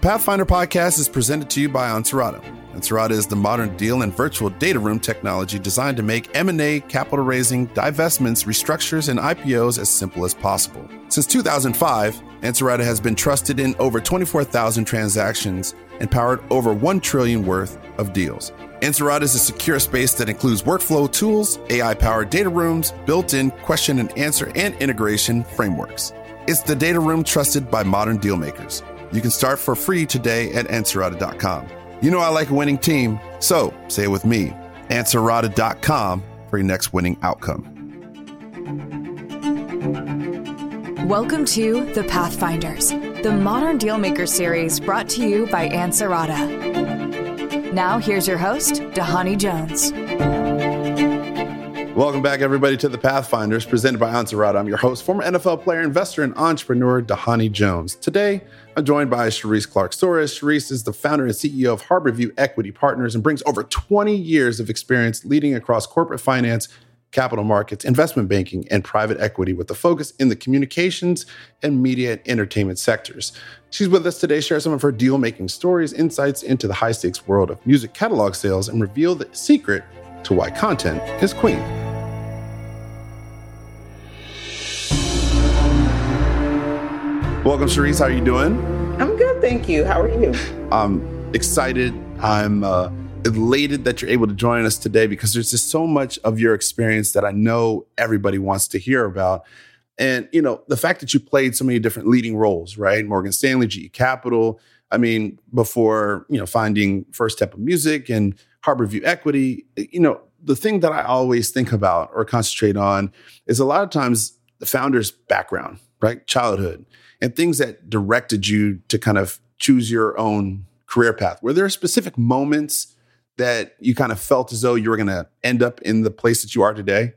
Pathfinder podcast is presented to you by Ansarada. Ansarada is the modern deal and virtual data room technology designed to make M&A, capital raising, divestments, restructures, and IPOs as simple as possible. Since 2005, Ansarada has been trusted in over 24,000 transactions and powered over 1 trillion worth of deals. Ansarada is a secure space that includes workflow tools, AI-powered data rooms, built-in question and answer and integration frameworks. It's the data room trusted by modern deal makers. You can start for free today at Ansarada.com. You know I like a winning team, so say it with me, Ansarada.com for your next winning outcome. Welcome to The Pathfinders, the Modern Dealmaker series brought to you by Ansarada. Now, here's your host, Dhani Jones. Welcome back, everybody, to the Pathfinders presented by Ansarada. I'm your host, former NFL player, investor, and entrepreneur, Dhani Jones. Today, I'm joined by Sherrese Clarke Soares. Sherrese is the founder and CEO of HarbourView Equity Partners and brings over 20 years of experience leading across corporate finance, capital markets, investment banking, and private equity with a focus in the communications and media and entertainment sectors. She's with us today, share some of her deal making stories, insights into the high stakes world of music catalog sales, and reveal the secret to why content is queen. Welcome, Sherrese. How are you doing? I'm good, thank you. How are you? I'm excited. I'm uh, elated that you're able to join us today because there's just so much of your experience that I know everybody wants to hear about. And, you know, the fact that you played so many different leading roles, right? Morgan Stanley, GE Capital. I mean, before, you know, finding First Step of Music and HarbourView Equity, you know, the thing that I always think about or concentrate on is a lot of times the founder's background, right? Childhood and things that directed you to kind of choose your own career path. Were there specific moments that you kind of felt as though you were going to end up in the place that you are today?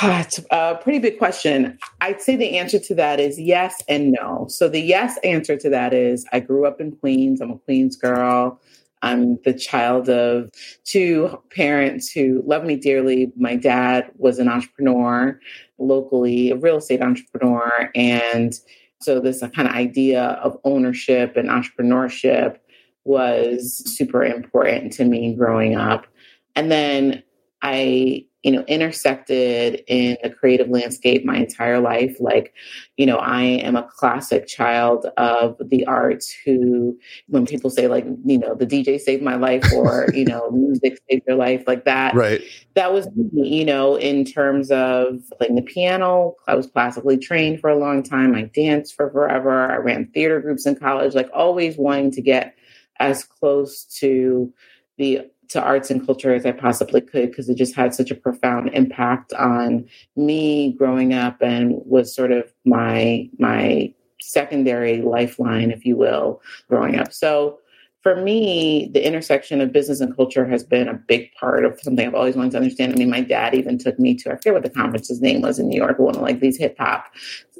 It's a pretty big question. I'd say the answer to that is yes and no. So, the yes answer to that is I grew up in Queens. I'm a Queens girl. I'm the child of two parents who love me dearly. My dad was an entrepreneur locally, a real estate entrepreneur. And so, this uh, kind of idea of ownership and entrepreneurship was super important to me growing up. And then I you know, intersected in the creative landscape my entire life. Like, you know, I am a classic child of the arts who, when people say, like, you know, the DJ saved my life or, you know, music saved your life, like that. Right. That was you know, in terms of playing the piano. I was classically trained for a long time. I danced for forever. I ran theater groups in college, like, always wanting to get as close to the to arts and culture as I possibly could because it just had such a profound impact on me growing up and was sort of my my secondary lifeline, if you will, growing up. So for me, the intersection of business and culture has been a big part of something I've always wanted to understand. I mean, my dad even took me to, I forget what the conference's name was in New York, one of like these hip hop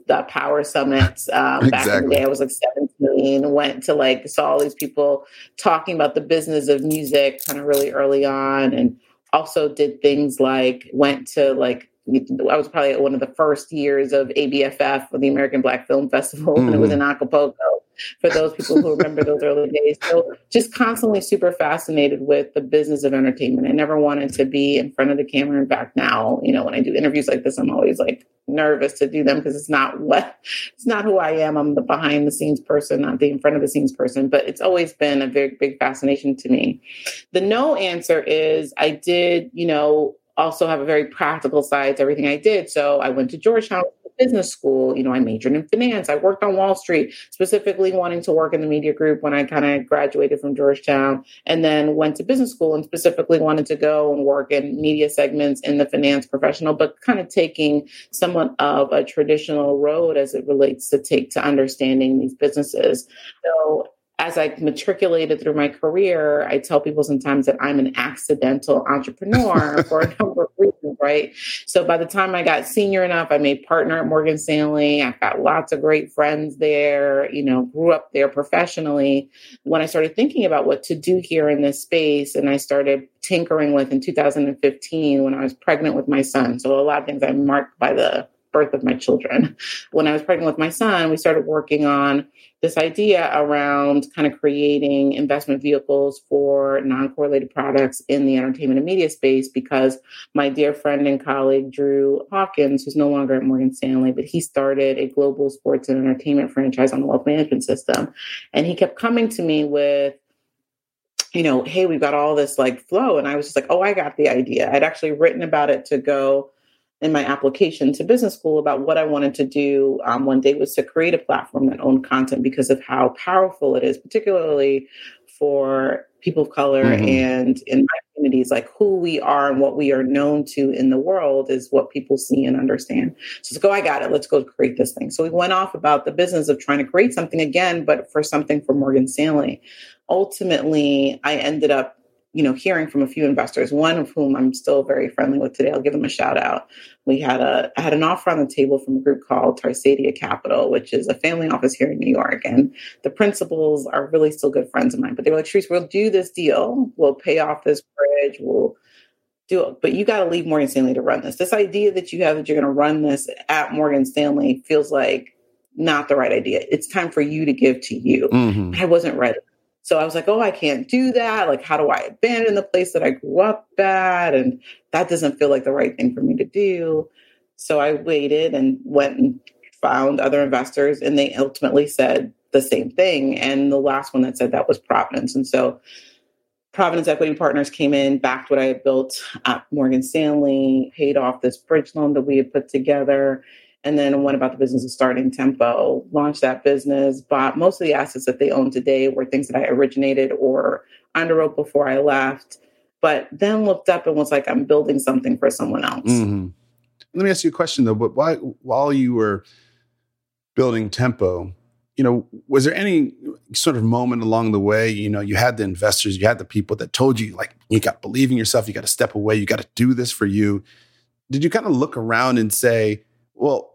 the power summits um, back exactly. in the day. I was like 17, went to like, saw all these people talking about the business of music kind of really early on. And also did things like went to like, I was probably one of the first years of ABFF, the American Black Film Festival, mm-hmm. and it was mm-hmm. in Acapulco for those people who remember those early days. So just constantly super fascinated with the business of entertainment. I never wanted to be in front of the camera. In fact, now, you know, when I do interviews like this, I'm always like nervous to do them because it's not what it's not who I am. I'm the behind the scenes person, not the in front of the scenes person. But it's always been a very big fascination to me. The no answer is I did, you know, also have a very practical side to everything I did. So I went to Georgetown business school. You know, I majored in finance. I worked on Wall Street, specifically wanting to work in the media group when I kind of graduated from Georgetown, and then went to business school and specifically wanted to go and work in media segments in the finance professional, but kind of taking somewhat of a traditional road as it relates to take to understanding these businesses. So as I matriculated through my career, I tell people sometimes that I'm an accidental entrepreneur for a number of reasons, right? So by the time I got senior enough, I made partner at Morgan Stanley. I've got lots of great friends there, you know, grew up there professionally. When I started thinking about what to do here in this space, and I started tinkering with in 2015 when I was pregnant with my son. So a lot of things I'm marked by the birth of my children. When I was pregnant with my son, we started working on this idea around kind of creating investment vehicles for non correlated products in the entertainment and media space because my dear friend and colleague, Drew Hawkins, who's no longer at Morgan Stanley, but he started a global sports and entertainment franchise on the wealth management system. And he kept coming to me with, you know, hey, we've got all this like flow. And I was just like, oh, I got the idea. I'd actually written about it to go in my application to business school about what I wanted to do um, one day was to create a platform that owned content because of how powerful it is, particularly for people of color mm-hmm. and in my communities, like who we are and what we are known to in the world is what people see and understand. So let's go, I got it. Let's go create this thing. So we went off about the business of trying to create something again, but for something for Morgan Stanley. Ultimately, I ended up you know, hearing from a few investors, one of whom I'm still very friendly with today. I'll give them a shout out. We had a I had an offer on the table from a group called Tarsadia Capital, which is a family office here in New York. And the principals are really still good friends of mine. But they were like, Sherrese, we'll do this deal. We'll pay off this bridge. We'll do it. But you got to leave Morgan Stanley to run this. This idea that you have that you're going to run this at Morgan Stanley feels like not the right idea. It's time for you to give to you. Mm-hmm. I wasn't ready. So I was like, oh, I can't do that. Like, how do I abandon the place that I grew up at? And that doesn't feel like the right thing for me to do. So I waited and went and found other investors, and they ultimately said the same thing. And the last one that said that was Providence. And so Providence Equity Partners came in, backed what I had built at Morgan Stanley, paid off this bridge loan that we had put together, and then went about the business of starting Tempo, launched that business, bought most of the assets that they own today were things that I originated or underwrote before I left, but then looked up and was like, I'm building something for someone else. Mm-hmm. Let me ask you a question though, but why, while you were building Tempo, you know, was there any sort of moment along the way, you know, you had the investors, you had the people that told you, like, you got to believe in yourself, you got to step away, you got to do this for you. Did you kind of look around and say, well,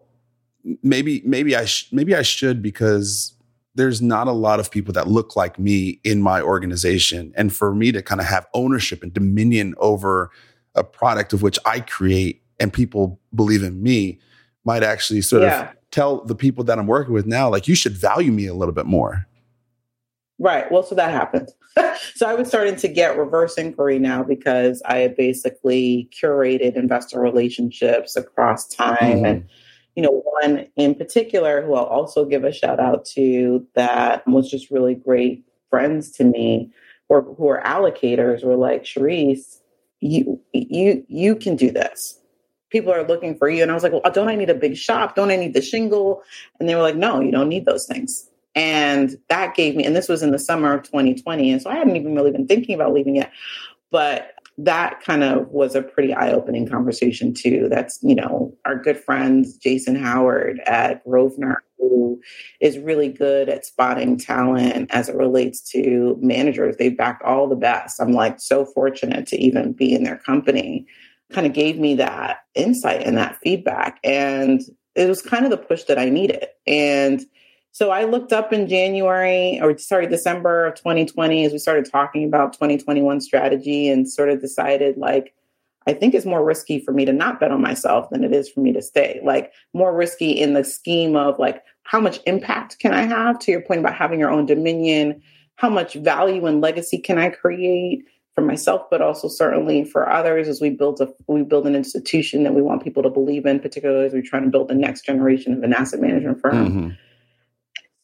maybe maybe I sh- maybe I should because there's not a lot of people that look like me in my organization and for me to kind of have ownership and dominion over a product of which I create and people believe in me might actually sort yeah. of tell the people that I'm working with now like you should value me a little bit more. Right. Well, so that happened. so I was starting to get reverse inquiry now because I had basically curated investor relationships across time mm-hmm. and you know, one in particular who I'll also give a shout out to that was just really great friends to me or who are allocators were like, Sherrese, you you you can do this. People are looking for you. And I was like, well, don't I need a big shop? Don't I need the shingle? And they were like, no, you don't need those things. And that gave me, and this was in the summer of 2020. And so I hadn't even really been thinking about leaving yet. But that kind of was a pretty eye-opening conversation too. That's, you know, our good friends Jason Howard at Grosvenor, who is really good at spotting talent as it relates to managers. They back all the best. I'm like so fortunate to even be in their company. Kind of gave me that insight and that feedback. And it was kind of the push that I needed. And so I looked up in January or sorry, December of 2020 as we started talking about 2021 strategy and sort of decided like, I think it's more risky for me to not bet on myself than it is for me to stay. Like more risky in the scheme of like how much impact can I have to your point about having your own dominion, how much value and legacy can I create for myself, but also certainly for others as we build a we build an institution that we want people to believe in, particularly as we're trying to build the next generation of an asset management firm. Mm-hmm.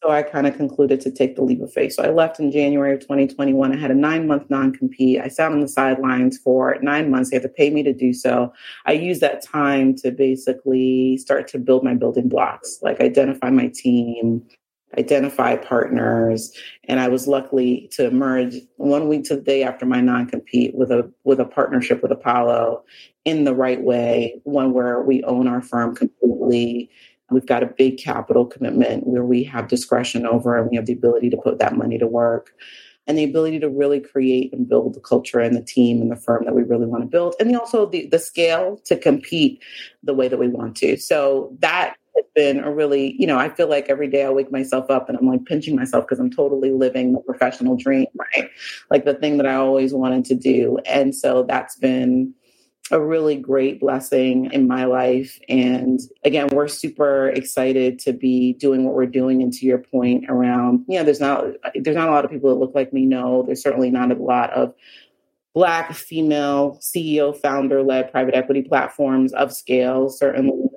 So I kind of concluded to take the leap of faith. So I left in January of 2021. I had a nine month non compete. I sat on the sidelines for nine months. They had to pay me to do so. I used that time to basically start to build my building blocks, like identify my team, identify partners and i was lucky to emerge one week to the day after my non-compete with a with a partnership with apollo in the right way one where we own our firm completely We've got a big capital commitment where we have discretion over and we have the ability to put that money to work and the ability to really create and build the culture and the team and the firm that we really want to build. And also the, the scale to compete the way that we want to. So that has been a really, you know, I feel like every day I wake myself up and I'm like pinching myself because I'm totally living the professional dream, right? Like the thing that I always wanted to do. And so that's been a really great blessing in my life. And again, we're super excited to be doing what we're doing. And to your point around, you know, there's not there's not a lot of people that look like me. No, there's certainly not a lot of black female CEO founder led private equity platforms of scale, certainly.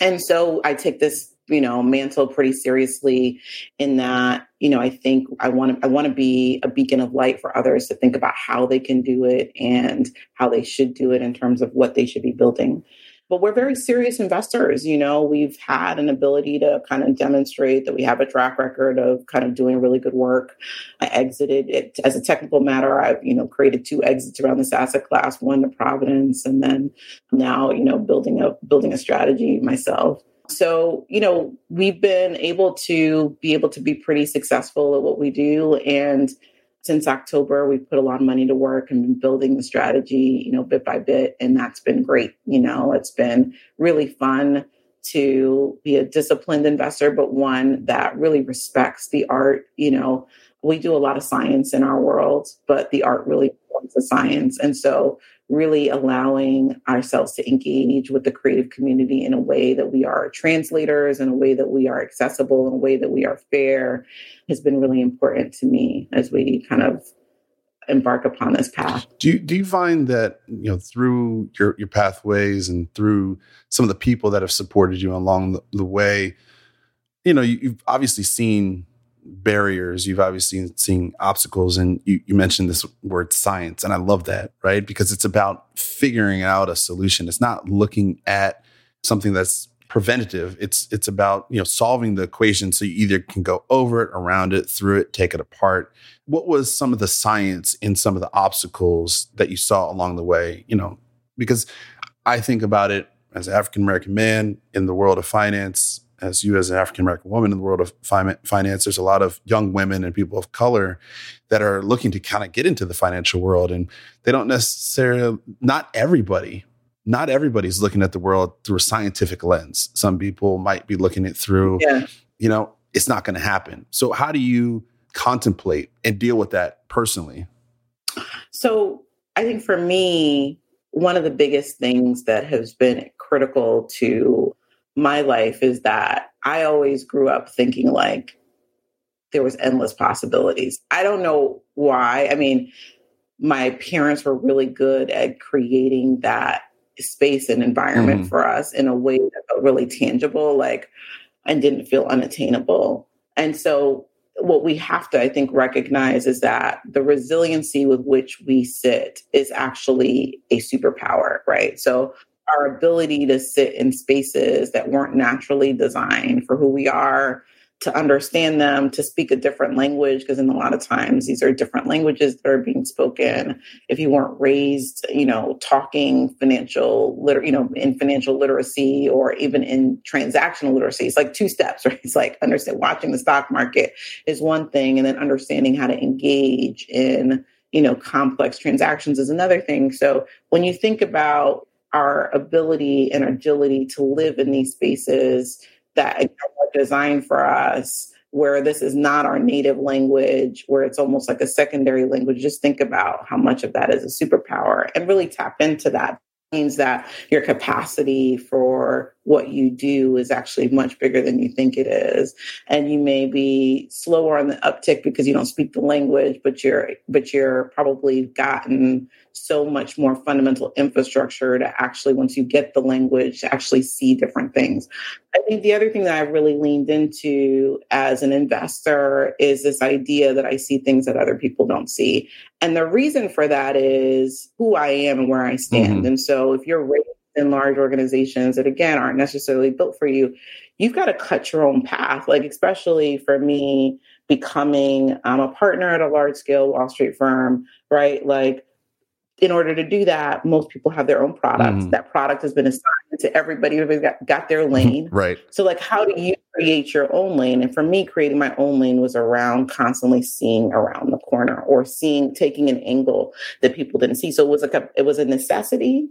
And so I take this you know mantle pretty seriously in that you know i think i want to i want to be a beacon of light for others to think about how they can do it and how they should do it in terms of what they should be building. But we're very serious investors you know we've had an ability to kind of demonstrate that we have a track record of kind of doing really good work. I exited it as a technical matter i've you know created two exits around this asset class one to providence and then now you know building a building a strategy myself so, you know, we've been able to be able to be pretty successful at what we do. And since October, we've put a lot of money to work and been building the strategy, you know, bit by bit. And that's been great. You know, it's been really fun to be a disciplined investor, but one that really respects the art. You know, we do a lot of science in our world, but the art really informs the science. And so really allowing ourselves to engage with the creative community in a way that we are translators, in a way that we are accessible, in a way that we are fair has been really important to me as we kind of embark upon this path. Do you, do you find that you know through your your pathways and through some of the people that have supported you along the, the way, you know you, you've obviously seen barriers you've obviously seen obstacles and you, you, mentioned this word science and i love that right? Because it's about figuring out a solution. It's not looking at something that's preventative. It's it's about you know solving the equation so you either can go over it around it through it take it apart. What was some of the science in some of the obstacles that you saw along the way you know? Because i think about it as an african american man in the world of finance as you as an African American woman in the world of finance, there's a lot of young women and people of color that are looking to kind of get into the financial world, and they don't necessarily. Not everybody, not everybody's looking at the world through a scientific lens. Some people might be looking it through, yeah. you know, it's not going to happen. So, how do you contemplate and deal with that personally? So, I think for me, one of the biggest things that has been critical to my life is that I always grew up thinking like there was endless possibilities. I don't know why. I mean, my parents were really good at creating that space and environment mm. for us in a way that felt really tangible, like and didn't feel unattainable. And so what we have to, I think, recognize is that the resiliency with which we sit is actually a superpower, right? So our ability to sit in spaces that weren't naturally designed for who we are, to understand them, to speak a different language, because in a lot of times these are different languages that are being spoken. If you weren't raised, you know, talking financial liter, you know, in financial literacy or even in transactional literacy, it's like two steps, right? It's like understand watching the stock market is one thing, and then understanding how to engage in you know complex transactions is another thing. So when you think about our ability and agility to live in these spaces that are designed for us where this is not our native language, where it's almost like a secondary language, just think about how much of that is a superpower and really tap into that. Means that your capacity for what you do is actually much bigger than you think it is. And you may be slower on the uptick because you don't speak the language but you're but you're probably gotten so much more fundamental infrastructure to actually once you get the language to actually see different things. I think the other thing that i've really leaned into as an investor is this idea that i see things that other people don't see. And the reason for that is who i am and where i stand. Mm-hmm. and so if you're raised in large organizations that again aren't necessarily built for you you've got to cut your own path. Like especially for me becoming um, a partner at a large scale wall street firm right? Like in order to do that most people have their own products mm. that product has been assigned to everybody. Who got, got their lane. Right. So like how do you create your own lane? And for me creating my own lane was around constantly seeing around the corner or seeing taking an angle that people didn't see. So it was like a it was a necessity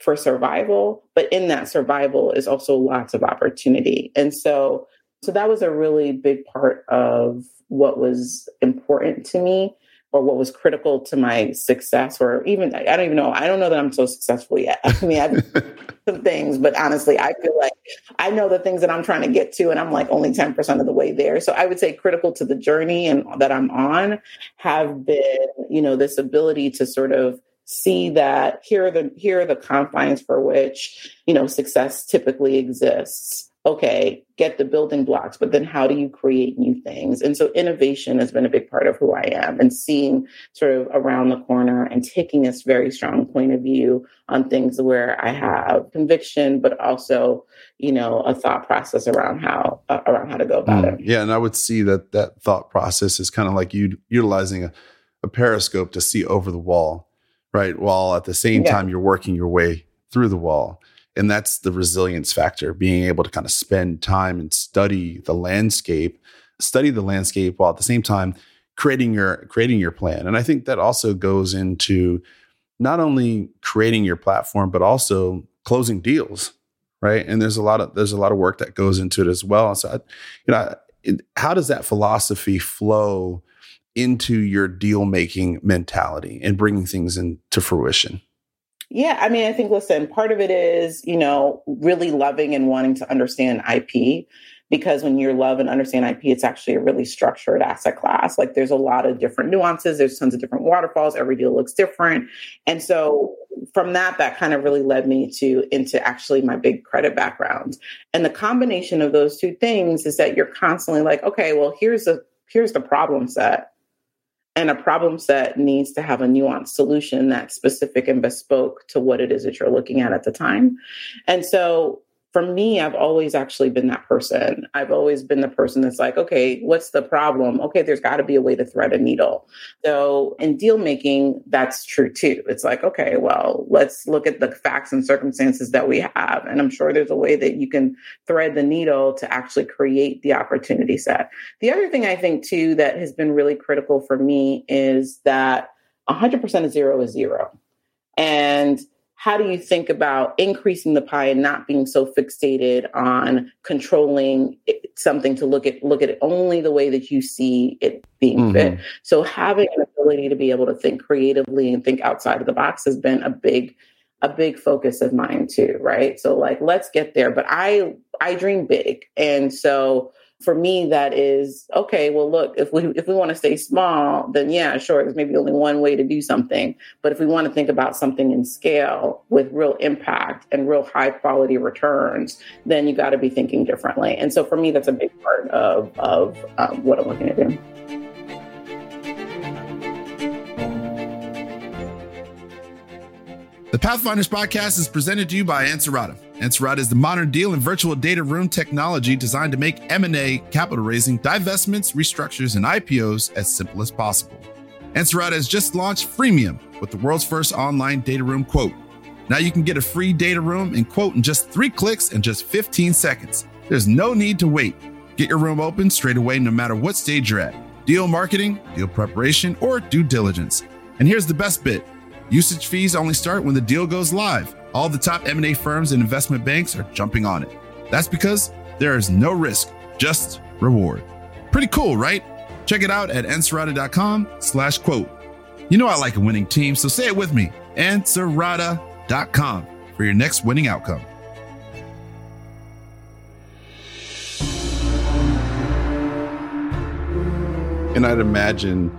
for survival, but in that survival is also lots of opportunity. And so so that was a really big part of what was important to me. Or what was critical to my success or even i don't even know i don't know that i'm so successful yet. I mean i've some things but honestly i feel like i know the things that i'm trying to get to and i'm like only 10% of the way there. So i would say critical to the journey and that i'm on have been you know this ability to sort of see that here are the here are the confines for which you know success typically exists okay, get the building blocks, but then how do you create new things? And so innovation has been a big part of who I am and seeing sort of around the corner and taking this very strong point of view on things where I have conviction, but also, you know, a thought process around how, uh, around how to go about mm, it. Yeah. And I would see that that thought process is kind of like you utilizing a, a periscope to see over the wall, right? While at the same yeah. time you're working your way through the wall and that's the resilience factor, being able to kind of spend time and study the landscape, study the landscape while at the same time creating your creating your plan. And I think that also goes into not only creating your platform, but also closing deals, right? And there's a lot of there's a lot of work that goes into it as well. So, I, you know, how does that philosophy flow into your deal making mentality and bringing things into fruition? Yeah, I mean, I think, listen, part of it is, you know, really loving and wanting to understand IP because when you love and understand IP, it's actually a really structured asset class. Like there's a lot of different nuances, there's tons of different waterfalls, every deal looks different. And so from that, that kind of really led me to into actually my big credit background. And the combination of those two things is that you're constantly like, okay, well, here's a here's the problem set and a problem set needs to have a nuanced solution that's specific and bespoke to what it is that you're looking at at the time. And so for me, I've always actually been that person. I've always been the person that's like, okay, what's the problem? Okay, there's got to be a way to thread a needle. So in deal making, that's true too. It's like, okay, well, let's look at the facts and circumstances that we have. And I'm sure there's a way that you can thread the needle to actually create the opportunity set. The other thing I think too that has been really critical for me is that 100% of zero is zero. And how do you think about increasing the pie and not being so fixated on controlling something to look at look at it only the way that you see it being mm-hmm. fit? So having an ability to be able to think creatively and think outside of the box has been a big a big focus of mine too right? So like let's get there. But i i dream big. And so for me that is okay well look if we if we want to stay small then yeah sure there's maybe only one way to do something. But if we want to think about something in scale with real impact and real high quality returns then you got to be thinking differently. And so for me that's a big part of of um, what i'm looking to do. The Pathfinders podcast is presented to you by Ansarada. Ansarada is the modern deal and virtual data room technology designed to make M&A, capital raising, divestments, restructures, and IPOs as simple as possible. Ansarada has just launched Freemium with the world's first online data room quote. Now you can get a free data room and quote in just three clicks and just 15 seconds. There's no need to wait. Get your room open straight away no matter what stage you're at. Deal marketing, deal preparation, or due diligence. And here's the best bit. Usage fees only start when the deal goes live. All the top M&A firms and investment banks are jumping on it. That's because there is no risk, just reward. Pretty cool, right? Check it out at ansarada.com slash quote. You know I like a winning team, so say it with me. Ansarada.com for your next winning outcome. And I'd imagine,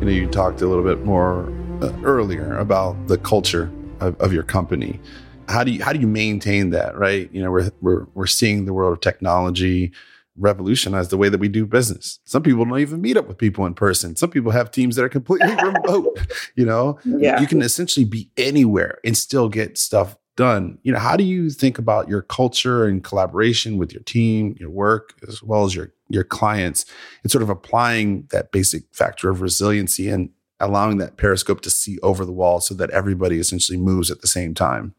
you know, you talked a little bit more uh, earlier about the culture of, of, your company. How do you how do you maintain that? Right, you know, we're we're we're seeing the world of technology revolutionize the way that we do business. Some people don't even meet up with people in person. Some people have teams that are completely remote. You know, yeah. you can essentially be anywhere and still get stuff done. You know, how do you think about your culture and collaboration with your team, your work, as well as your your clients, and sort of applying that basic factor of resiliency and allowing that periscope to see over the wall so that everybody essentially moves at the same time?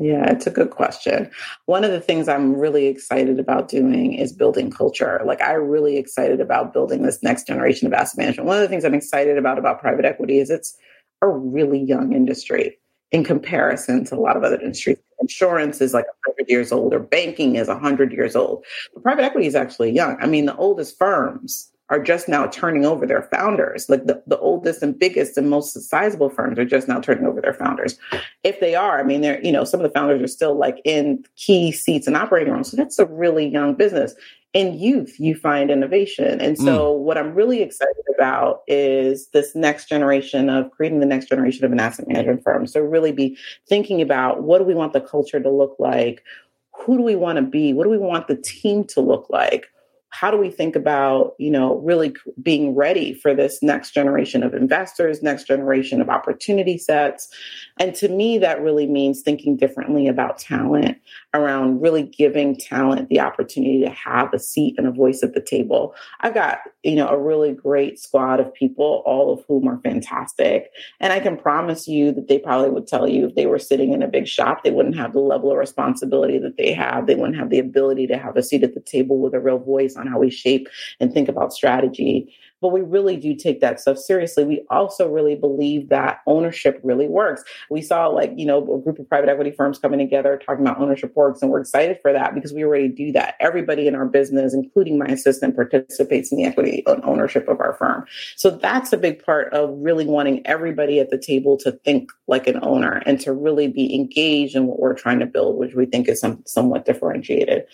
Yeah, it's a good question. One of the things I'm really excited about doing is building culture. Like I'm really excited about building this next generation of asset management. One of the things I'm excited about about private equity is it's a really young industry in comparison to a lot of other industries. Insurance is like 100 years old or banking is 100 years old. But private equity is actually young. I mean, the oldest firms are just now turning over their founders. Like the, the oldest and biggest and most sizable firms are just now turning over their founders. If they are, I mean, they're, you know, some of the founders are still like in key seats and operating rooms. So that's a really young business. In youth, you find innovation. And so, mm. what I'm really excited about is this next generation of creating the next generation of an asset management firm. So, really be thinking about what do we want the culture to look like? Who do we want to be? What do we want the team to look like? How do we think about you know really being ready for this next generation of investors next generation of opportunity sets? And to me that really means thinking differently about talent around really giving talent the opportunity to have a seat and a voice at the table. I've got you know a really great squad of people all of whom are fantastic. And i can promise you that they probably would tell you if they were sitting in a big shop they wouldn't have the level of responsibility that they have. They wouldn't have the ability to have a seat at the table with a real voice on how we shape and think about strategy but we really do take that stuff seriously. We also really believe that ownership really works. We saw like, you know, a group of private equity firms coming together talking about ownership works, and we're excited for that because we already do that. Everybody in our business, including my assistant, participates in the equity and ownership of our firm. So that's a big part of really wanting everybody at the table to think like an owner and to really be engaged in what we're trying to build, which we think is some, somewhat differentiated.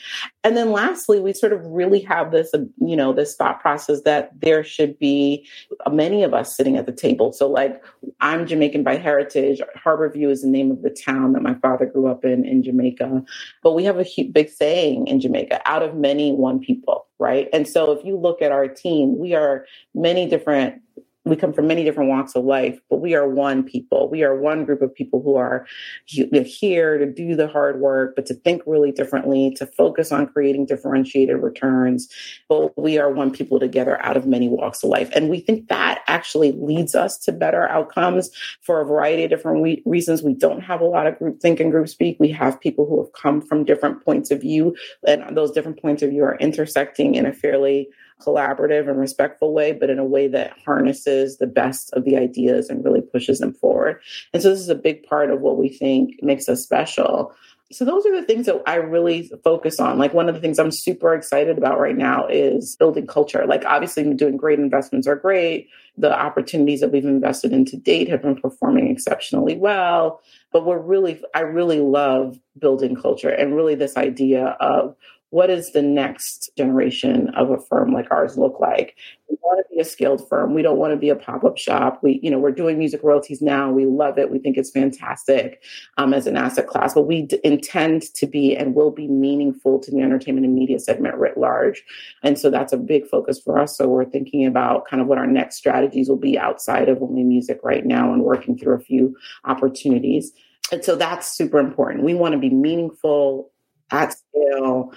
And then lastly, we sort of really have this, you know, this thought process that there should be many of us sitting at the table. So, like, I'm Jamaican by heritage. HarbourView is the name of the town that my father grew up in in Jamaica. But we have a big saying in Jamaica out of many, one people, right? And so, if you look at our team, we are many different we come from many different walks of life, but we are one people. We are one group of people who are here to do the hard work, but to think really differently, to focus on creating differentiated returns. But we are one people together out of many walks of life. And we think that actually leads us to better outcomes for a variety of different we- reasons. We don't have a lot of group think and group speak. We have people who have come from different points of view, and those different points of view are intersecting in a fairly collaborative and respectful way, but in a way that harnesses the best of the ideas and really pushes them forward. And so this is a big part of what we think makes us special. So those are the things that I really focus on. Like one of the things I'm super excited about right now is building culture. Like obviously doing great investments are great. The opportunities that we've invested in to date have been performing exceptionally well. But we're really, I really love building culture and really this idea of what does the next generation of a firm like ours look like? We want to be a skilled firm. We don't want to be a pop-up shop. We, you know, we're doing music royalties now. We love it. We think it's fantastic um, as an asset class, but we d- intend to be and will be meaningful to the entertainment and media segment writ large. And so that's a big focus for us. So we're thinking about kind of what our next strategies will be outside of only music right now and working through a few opportunities. And so that's super important. We want to be meaningful at scale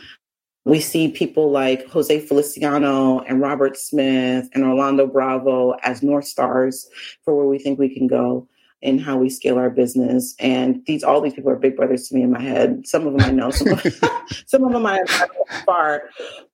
we see people like Jose Feliciano and Robert Smith and Orlando Bravo as North Stars for where we think we can go and how we scale our business. And these, all these people are big brothers to me in my head. Some of them I know, some of, some of them I am far,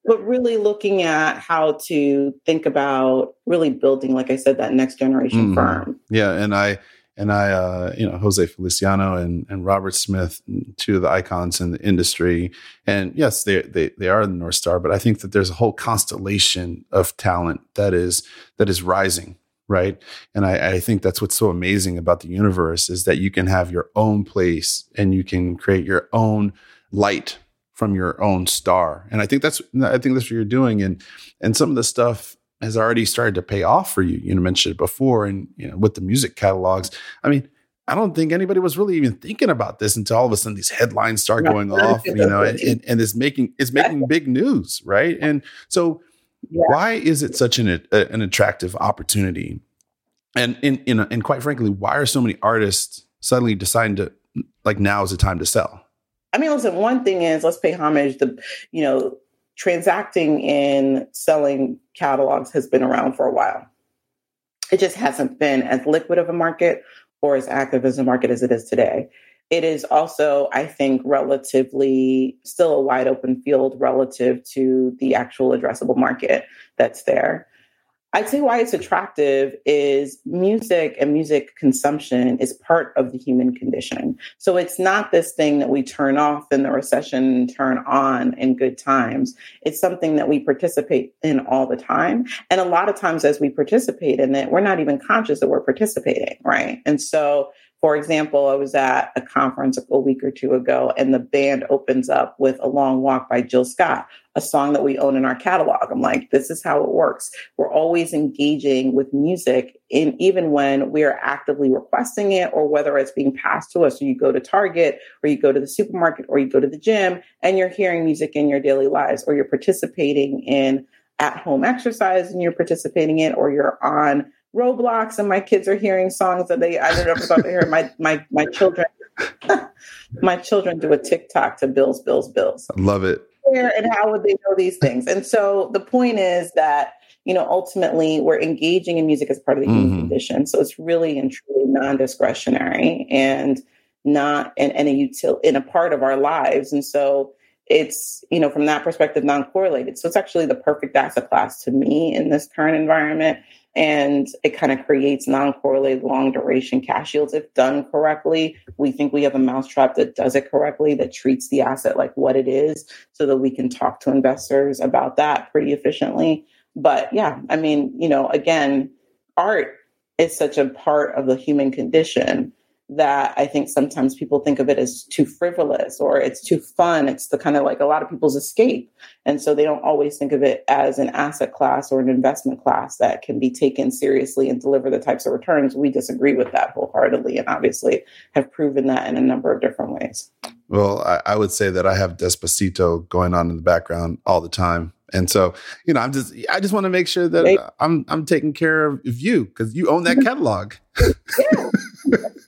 but really looking at how to think about really building, like I said, that next generation mm. firm. Yeah. And I, and I, uh, you know, Jose Feliciano and, and Robert Smith, two of the icons in the industry. And yes, they, they, they are the North Star, but I think that there's a whole constellation of talent that is, that is rising. Right. And I, I think that's what's so amazing about the universe is that you can have your own place and you can create your own light from your own star. And I think that's, I think that's what you're doing. And, and some of the stuff has already started to pay off for you. You know, mentioned it before, and you know, with the music catalogs. I mean, I don't think anybody was really even thinking about this until all of a sudden these headlines start going off. You know, and, and, it's making it's making big news, right? And so, yeah. why is it such an a, an attractive opportunity? And in in and quite frankly, why are so many artists suddenly deciding to like now is the time to sell? I mean, listen. One thing is let's pay homage. The you know transacting in selling catalogs has been around for a while. It just hasn't been as liquid of a market or as active as a market as it is today. It is also, I think, relatively still a wide open field relative to the actual addressable market that's there. I'd say why it's attractive is music and music consumption is part of the human condition. So it's not this thing that we turn off in the recession and turn on in good times. It's something that we participate in all the time. And a lot of times as we participate in it, we're not even conscious that we're participating, right? And so for example, I was at a conference a week or two ago, and the band opens up with A Long Walk by Jill Scott, a song that we own in our catalog. I'm like, this is how it works. We're always engaging with music, in, even when we are actively requesting it, or whether it's being passed to us. So you go to Target, or you go to the supermarket, or you go to the gym, and you're hearing music in your daily lives, or you're participating in at home exercise and you're participating in, or you're on Roblox and my kids are hearing songs that they I don't never thought they heard. My my my children my children do a TikTok to bills, bills, bills. I love it. Where and how would they know these things? And so the point is that you know ultimately we're engaging in music as part of the human mm-hmm. condition. So it's really and truly non-discretionary and not in, in a util in a part of our lives. And so it's you know from that perspective non-correlated. So it's actually the perfect asset class to me in this current environment. And it kind of creates non-correlated long duration cash yields. If done correctly we think we have a mousetrap that does it correctly that treats the asset like what it is so that we can talk to investors about that pretty efficiently. But yeah i mean you know again art is such a part of the human condition that I think sometimes people think of it as too frivolous or it's too fun. It's the kind of like a lot of people's escape. And so they don't always think of it as an asset class or an investment class that can be taken seriously and deliver the types of returns. We disagree with that wholeheartedly and obviously have proven that in a number of different ways. Well, I, I would say that I have Despacito going on in the background all the time. And so, you know, I'm just I just want to make sure that I'm I'm taking care of you because you own that catalog. yeah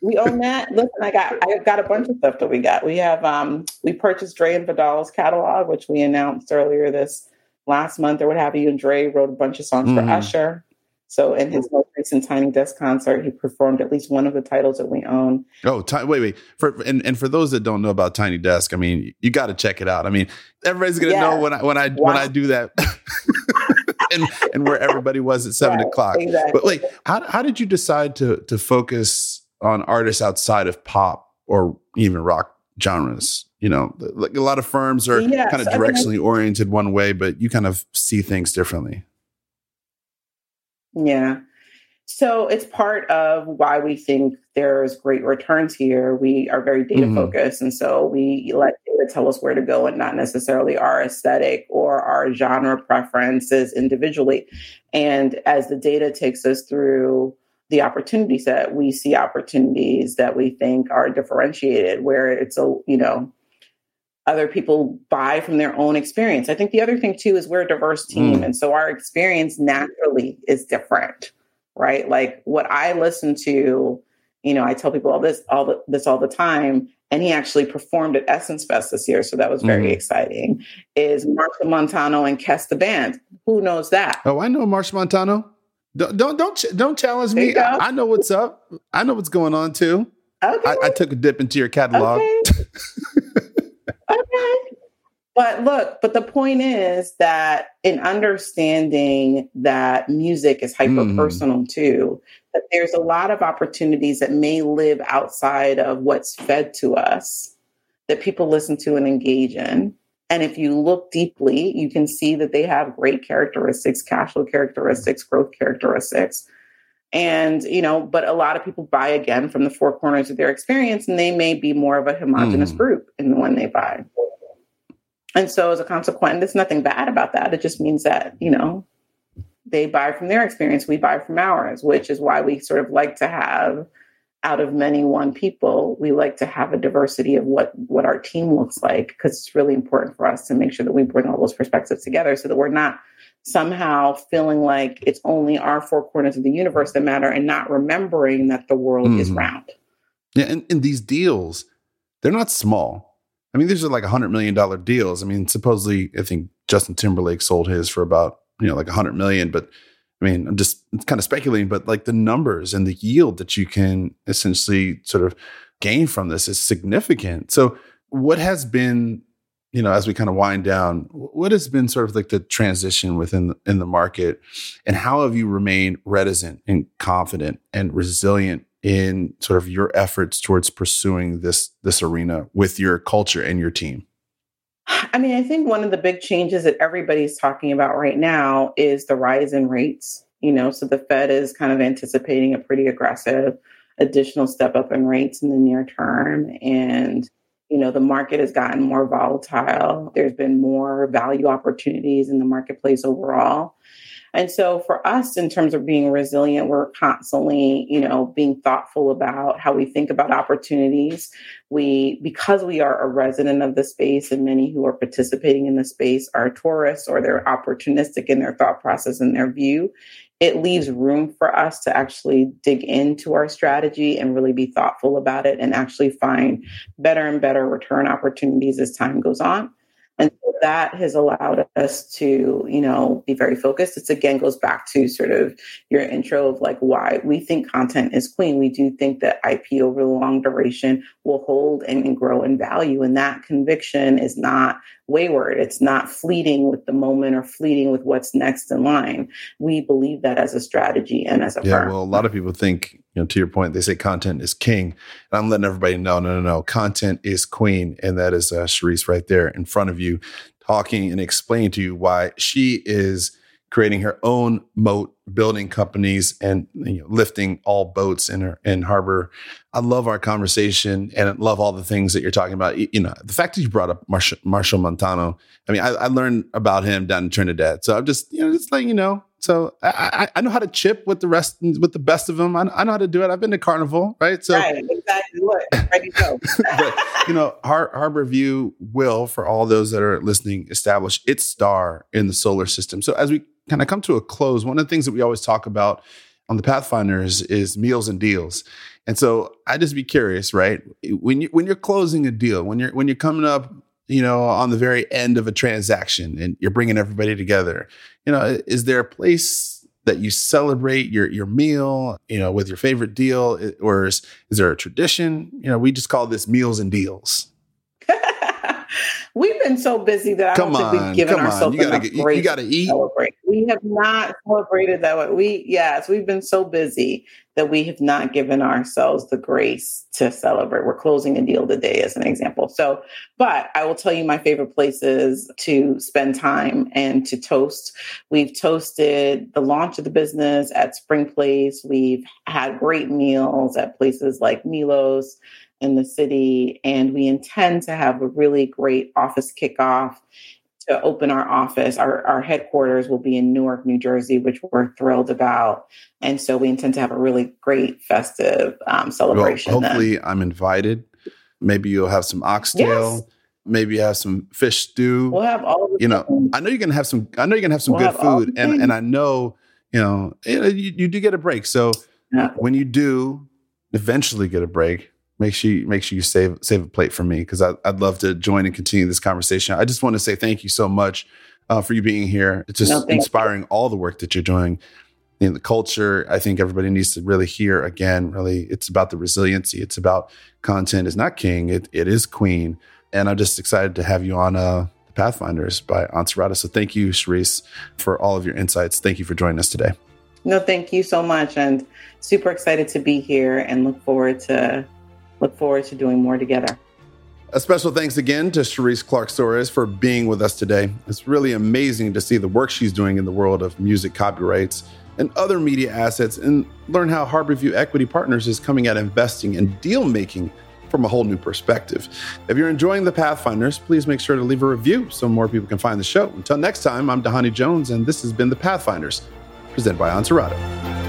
we own that. Listen, I got I got a bunch of stuff that we got. We have um we purchased Dre and Vidal's catalog, which we announced earlier this last month or what have you. And Dre wrote a bunch of songs mm-hmm. for Usher. So in his most recent Tiny Desk concert, he performed at least one of the titles that we own. Oh, t- wait, wait. For and, and for those that don't know about Tiny Desk, I mean, you got to check it out. I mean, everybody's gonna yeah. know when I when I wow. when I do that. and and where everybody was at seven right, o'clock. Exactly. But wait, how how did you decide to to focus on artists outside of pop or even rock genres. You know, like a lot of firms are yes, kind of directionally I mean, oriented one way, but you kind of see things differently. Yeah. So it's part of why we think there's great returns here. We are very data mm-hmm. focused. And so we let data tell us where to go and not necessarily our aesthetic or our genre preferences individually. And as the data takes us through the opportunity set, we see opportunities that we think are differentiated, where it's a, you know, other people buy from their own experience. I think the other thing too is we're a diverse team. Mm. And so our experience naturally is different, right? Like what I listen to, you know, I tell people all this, all the, this all the time. And he actually performed at Essence Fest this year. So that was very mm. exciting. Is Machel Montano and Kes the Band. Who knows that? Oh, I know Machel Montano. Don't don't don't, don't challenge me. I, I, know what's up. I know what's going on too. Okay. I, I took a dip into your catalog. Okay. okay. But look, but the point is that in understanding that music is hyper personal mm. too, that there's a lot of opportunities that may live outside of what's fed to us that people listen to and engage in. And if you look deeply, you can see that they have great characteristics, cash flow characteristics, growth characteristics. And, you know, but a lot of people buy again from the four corners of their experience, and they may be more of a homogenous mm. group in when they buy. And so as a consequence, there's nothing bad about that. It just means that, you know, they buy from their experience, we buy from ours, which is why we sort of like to have out of many one people we like to have a diversity of what what our team looks like because it's really important for us to make sure that we bring all those perspectives together so that we're not somehow feeling like it's only our four corners of the universe that matter and not remembering that the world mm-hmm. is round. Yeah and, and these deals they're not small. I mean these are like a hundred million dollar deals. I mean supposedly i think justin timberlake sold his for about you know like a hundred million but I mean, I'm just kind of speculating, but like the numbers and the yield that you can essentially sort of gain from this is significant. So, what has been, you know, as we kind of wind down, what has been sort of like the transition within in the market, and how have you remained reticent and confident and resilient in sort of your efforts towards pursuing this this arena with your culture and your team? I mean, I think one of the big changes that everybody's talking about right now is the rise in rates. You know, so the Fed is kind of anticipating a pretty aggressive additional step up in rates in the near term. And, you know, the market has gotten more volatile. There's been more value opportunities in the marketplace overall. And so for us, in terms of being resilient, we're constantly, you know, being thoughtful about how we think about opportunities. We, because we are a resident of the space and many who are participating in the space are tourists or they're opportunistic in their thought process and their view, it leaves room for us to actually dig into our strategy and really be thoughtful about it and actually find better and better return opportunities as time goes on. And that has allowed us to, you know, be very focused. It's again goes back to sort of your intro of like why we think content is queen. We do think that IP over the long duration will hold and, and grow in value. And that conviction is not wayward. It's not fleeting with the moment or fleeting with what's next in line. We believe that as a strategy and as a yeah, firm. well, a lot of people think, you know, to your point, they say content is king. And I'm letting everybody know, no, no, no, content is queen. And that is uh, Sherrese right there in front of you talking and explaining to you why she is creating her own moat, building companies, and you know, lifting all boats in her in harbor. I love our conversation and love all the things that you're talking about. You know, the fact that you brought up Marshall, Machel Montano. I mean, I, I, learned about him down in Trinidad, so I'm just you know just letting you know. So I, I, know how to chip with the rest with the best of them. I, I know how to do it. I've been to Carnival, right? So right, exactly. Look, ready to go. but you know, Har- HarbourView will, for all those that are listening, establish its star in the solar system. So as we kind of come to a close, one of the things that we always talk about on the Pathfinders is meals and deals. And so I just be curious, right? When you when you're closing a deal, when you're when you're coming up, you know, on the very end of a transaction and you're bringing everybody together, you know, is there a place that you celebrate your your meal, you know, with your favorite deal, or is, is there a tradition? You know, we just call this meals and deals. We've been so busy that I come don't on, think we've given ourselves you gotta, enough grace. You got to eat. Celebrate. We have not celebrated that way. We yes, we've been so busy that we have not given ourselves the grace to celebrate. We're closing a deal today, as an example. So, but I will tell you my favorite places to spend time and to toast. We've toasted the launch of the business at Spring Place. We've had great meals at places like Milos in the city. And we intend to have a really great office kickoff to open our office. Our, our headquarters will be in Newark, New Jersey, which we're thrilled about. And so we intend to have a really great festive um, celebration. Well, hopefully, then. I'm invited. Maybe you'll have some oxtail. Yes. Maybe you have some fish stew. We'll have all. you know, things. I know you're gonna have some. I know you're gonna have some we'll good have food, and and I know you know you, you do get a break. So yeah. when you do eventually get a break, make sure you, make sure you save save a plate for me because I'd love to join and continue this conversation. I just want to say thank you so much uh, for you being here. It's just no, inspiring you. all the work that you're doing in the culture. I think everybody needs to really hear again. Really, it's about the resiliency. It's about content is not king. It it is queen. And I'm just excited to have you on uh, the Pathfinders by Ansarada. So thank you, Sherrese, for all of your insights. Thank you for joining us today. No, thank you so much, and super excited to be here and look forward to look forward to doing more together. A special thanks again to Sherrese Clarke Soares for being with us today. It's really amazing to see the work she's doing in the world of music copyrights and other media assets and learn how HarbourView Equity Partners is coming at investing and deal making from a whole new perspective. If you're enjoying the Pathfinders, please make sure to leave a review so more people can find the show. Until next time, I'm Dhani Jones, and this has been the Pathfinders, presented by Ansarada.